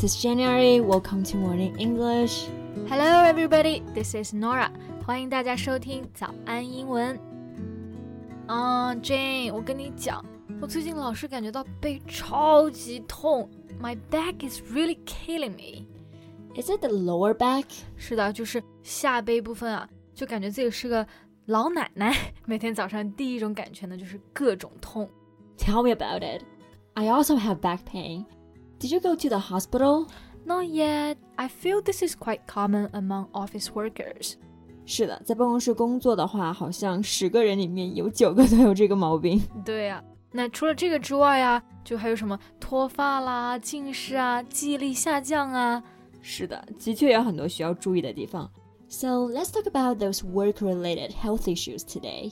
This is January. Welcome to Morning English. Hello, everybody. This is Norah. 欢迎大家收听早安英文。啊、uh,，Jane，我跟你讲，我最近老是感觉到背超级痛。My back is really killing me. Is it the lower back? 是的，就是下背部分啊，就感觉自己是个老奶奶。每天早上第一种感觉呢，就是各种痛。Tell me about it. I also have back pain. Did you go to the hospital? Not yet. I feel this is quite common among office workers. 是的，在办公室工作的话，好像十个人里面有九个都有这个毛病。对呀、那除了这个之外呀，就还有什么脱发啦、近视啊、记忆力下降啊。是的，的确有很多需要注意的地方。So let's talk about those work-related health issues today.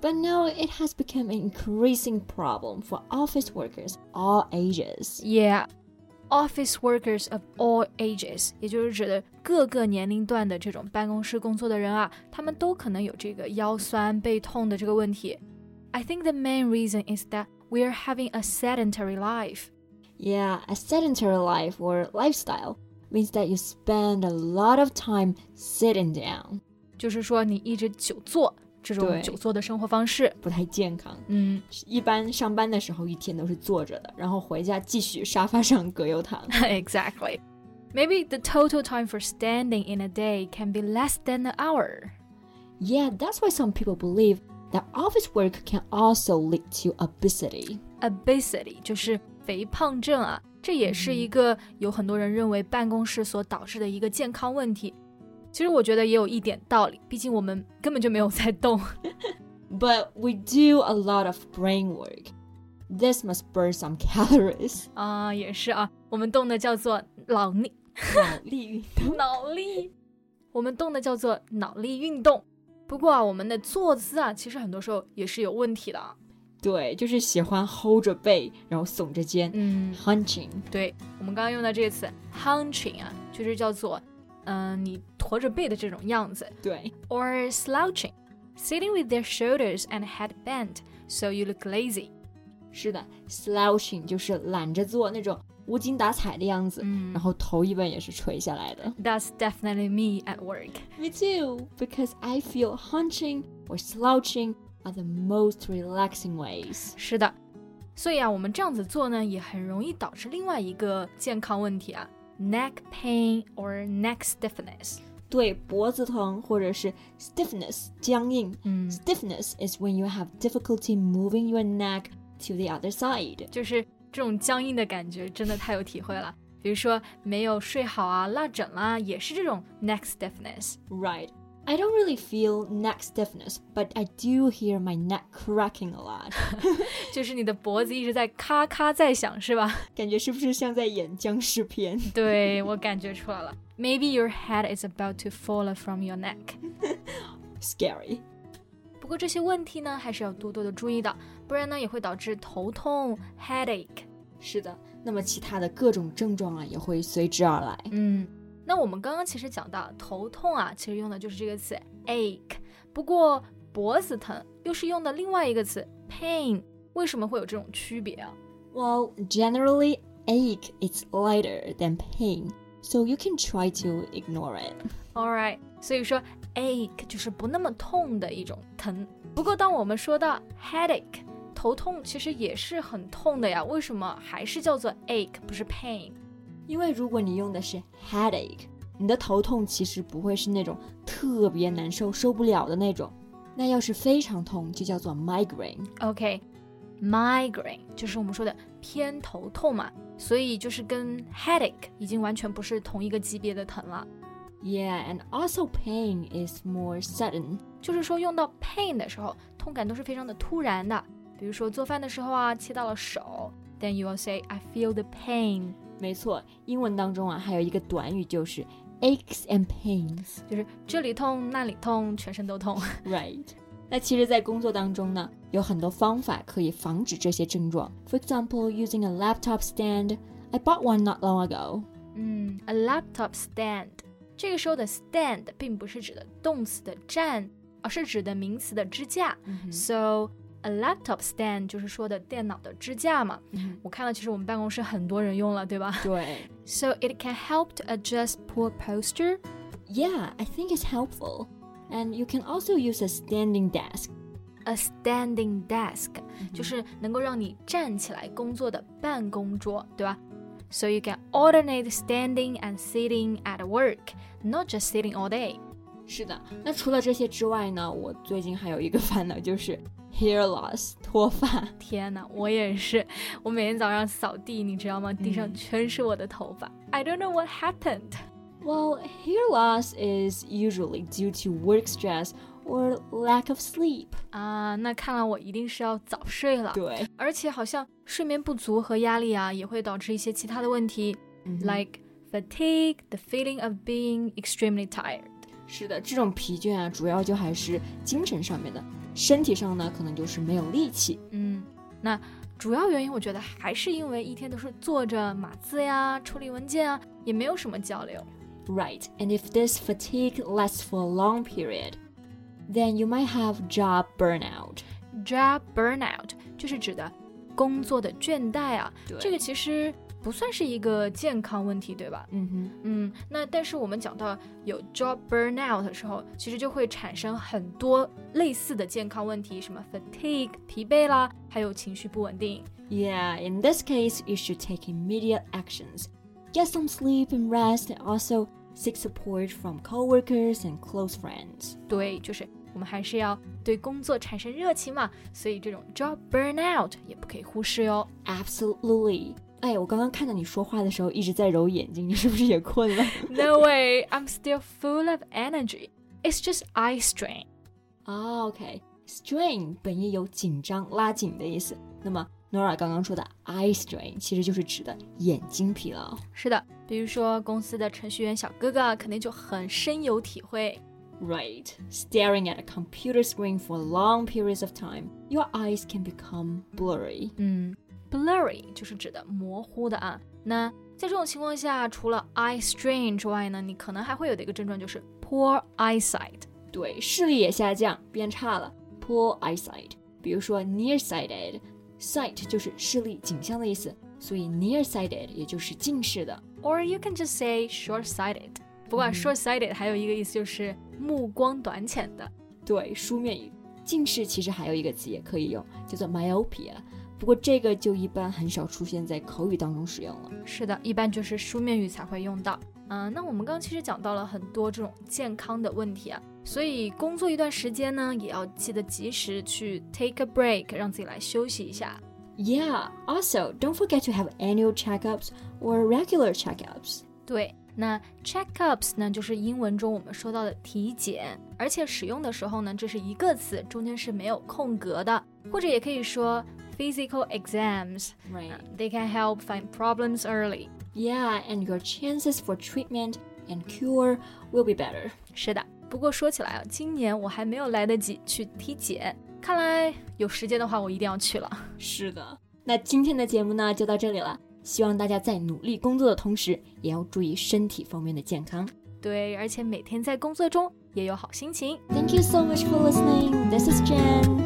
but now it has become an increasing problem for office workers all ages. Yeah, office workers of all ages，也就是指的各个年龄段的这种办公室工作的人啊，他们都可能有这个腰酸背痛的这个问题。I think the main reason is that we are having a sedentary life. Yeah, a sedentary life or lifestyle means that you spend a lot of time sitting down. 就是说你一直久坐 这种久坐的生活方式。不太健康。嗯一般上班的时候一天都是坐着的，然后回家继续沙发上葛优躺。exactly. Maybe the total time for standing in a day can be less than an hour. Yeah, that's why some people believe that office work can also lead to obesity. obesity 就是肥胖症啊，这也是一个有很多人认为办公室所导致的一个健康问题。其实我觉得也有一点道理，毕竟我们根本就没有在动。But we do a lot of brain work. This must burn some calories. 啊，也是啊，我们动的叫做脑力，脑力运动。脑力，我们动的叫做脑力运动。不过啊，我们的坐姿啊，其实很多时候也是有问题的啊。对，就是喜欢 hold 着背，然后耸着肩、嗯，hunching。对，我们刚刚用的这个词 hunching 啊，就是叫做嗯、你驼着背的这种样子。对 or slouching, sitting with their shoulders and head bent so you look lazy. 是的，slouching 就是懒着坐那种无精打采的样子，嗯然后头一般也是垂下来的。 That's definitely me at work. Me too, because I feel hunching or slouching are the most relaxing ways. 是的，所以啊，我们这样子做呢，也很容易导致另外一个健康问题啊 ，neck pain or neck stiffness。对脖子疼或者是 stiffness 僵硬。嗯， Stiffness is when you have difficulty moving your neck to the other side. 就是这种僵硬的感觉，真的太有体会了。比如说没有睡好啊，落枕啦，也是这种 neck stiffness。 Right. I don't really feel neck stiffness, but I do hear my neck cracking a lot. 就是你的脖子一直在咔咔在响，是吧？感觉是不是像在演僵尸片？对我感觉出来了。Maybe your head is about to fall from your neck。 Scary. 不过这些问题呢，还是要多多的注意的，不然呢也会导致头痛 （headache）。是的，那么其他的各种症状啊也会随之而来。嗯， 那我们刚刚其实讲到头痛啊，其实用的就是这个词 ache。不过脖子疼又是用的另外一个词 pain。为什么会有这种区别啊？Well, generally, ache is lighter than pain, so you can try to ignore it. All right，所以说 ache 就是不那么痛的一种疼。不过当我们说到 headache，头痛其实也是很痛的呀。为什么还是叫做 ache 不是 pain？因为如果你用的是 headache，你的头痛其实不会是那种特别难受、受不了的那种。那要是非常痛，就叫做 migraine。OK，migraine、就是我们说的偏头痛嘛，所以就是跟 headache 已经完全不是同一个级别的疼了。Yeah, and also pain is more sudden. 就是说用到 pain 的时候，痛感都是非常的突然的。比如说做饭的时候啊，切到了手，then you will say I feel the pain。没错，英文当中啊还有一个短语就是 aches and pains. 就是这里痛那里痛，全身都痛。Right. 那其实，在工作当中呢，有很多方法可以防止这些症状。For example, using a laptop stand. I bought one not long ago. 嗯，a laptop stand，这个时候的 stand 并不是指的动词的站，而是指的名词的支架。So a laptop stand 就是说的电脑的支架嘛。我看到其实我们办公室很多人用了，对吧对。 ？So it can help to adjust poor posture. Yeah, I think it's helpful. And you can also use a standing desk. A standing desk、就是能够让你站起来工作的办公桌，对吧？So you can alternate standing and sitting at work, not just sitting all day. 是的，那除了这些之外呢，我最近还有一个烦恼就是 hair loss 脱发。天呐，我也是，我每天早上扫地，你知道吗？地上全是我的头发。I don't know what happened. Well, hair loss is usually due to work stress or lack of sleep. 啊，那看来我一定是要早睡了。对而且好像睡眠不足和压力啊，也会导致一些其他的问题、l i k e fatigue, the feeling of being extremely tired. 是的，这种疲倦啊，主要就还是精神上面的，身体上呢，可能就是没有力气。嗯，那主要原因我觉得还是因为一天都是坐着码字呀、处理文件啊，也没有什么交流。Right, and if this fatigue lasts for a long period, then you might have job burnout. Job burnout 就是指的工作的倦怠啊，对这个其实不算是一个健康问题，对吧？嗯哼，嗯，那但是我们讲到有 job burnout 的时候，其实就会产生很多类似的健康问题，什么 fatigue 疲惫啦，还有情绪不稳定。 Yeah, in this case, you should take immediate actions. Get some sleep and rest, and also seek support from coworkers and close friends. 对，就是我们还是要对工作产生热情嘛，所以这种 job burnout 也不可以忽视哟。 Absolutely. 哎，我刚刚看到你说话的时候一直在揉眼睛，你是不是也困了？No way, I'm still full of energy. It's just eye strain. Ah, 啊、oh,，OK。strain 本意有紧张、拉紧的意思。那么 Norah 刚刚说的 eye strain 其实就是指的眼睛疲劳。是的，比如说公司的程序员小哥哥肯定就很深有体会。Right, staring at a computer screen for long periods of time, your eyes can become blurry. 嗯。，blurry 就是指的模糊的啊。那在这种情况下，除了 eye strain 之外呢，你可能还会有的一个症状就是 poor eyesight。对，视力也下降，变差了，poor eyesight。比如说 nearsighted，sight 就是视力景象的意思，所以 nearsighted 也就是近视的。Or you can just say short-sighted。不过 short-sighted 还有一个意思就是目光短浅的。对，书面语。近视其实还有一个词也可以用，叫做 myopia。不过这个就一般很少出现在口语当中使用了。是的，一般就是书面语才会用到。嗯、那我们刚刚其实讲到了很多这种健康的问题啊，所以工作一段时间呢，也要记得及时去 take a break，让自己来休息一下。Yeah. Also, don't forget to have annual checkups or regular checkups. 对，那 checkups 呢，就是英文中我们说到的体检，而且使用的时候呢，这是一个词，中间是没有空格的，或者也可以说 physical exams。 Right. They can help find problems early。 Yeah, and your chances for treatment and cure will be better. 是的，不过说起来啊，今年我还没有来得及去体检，看来有时间的话，我一定要去了。是的。那今天的节目呢就到这里了，希望大家在努力工作的同时，也要注意身体方面的健康。对，而且每天在工作中也有好心情。 Thank you so much for listening. This is Jen.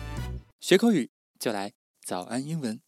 学口语就来早安英文。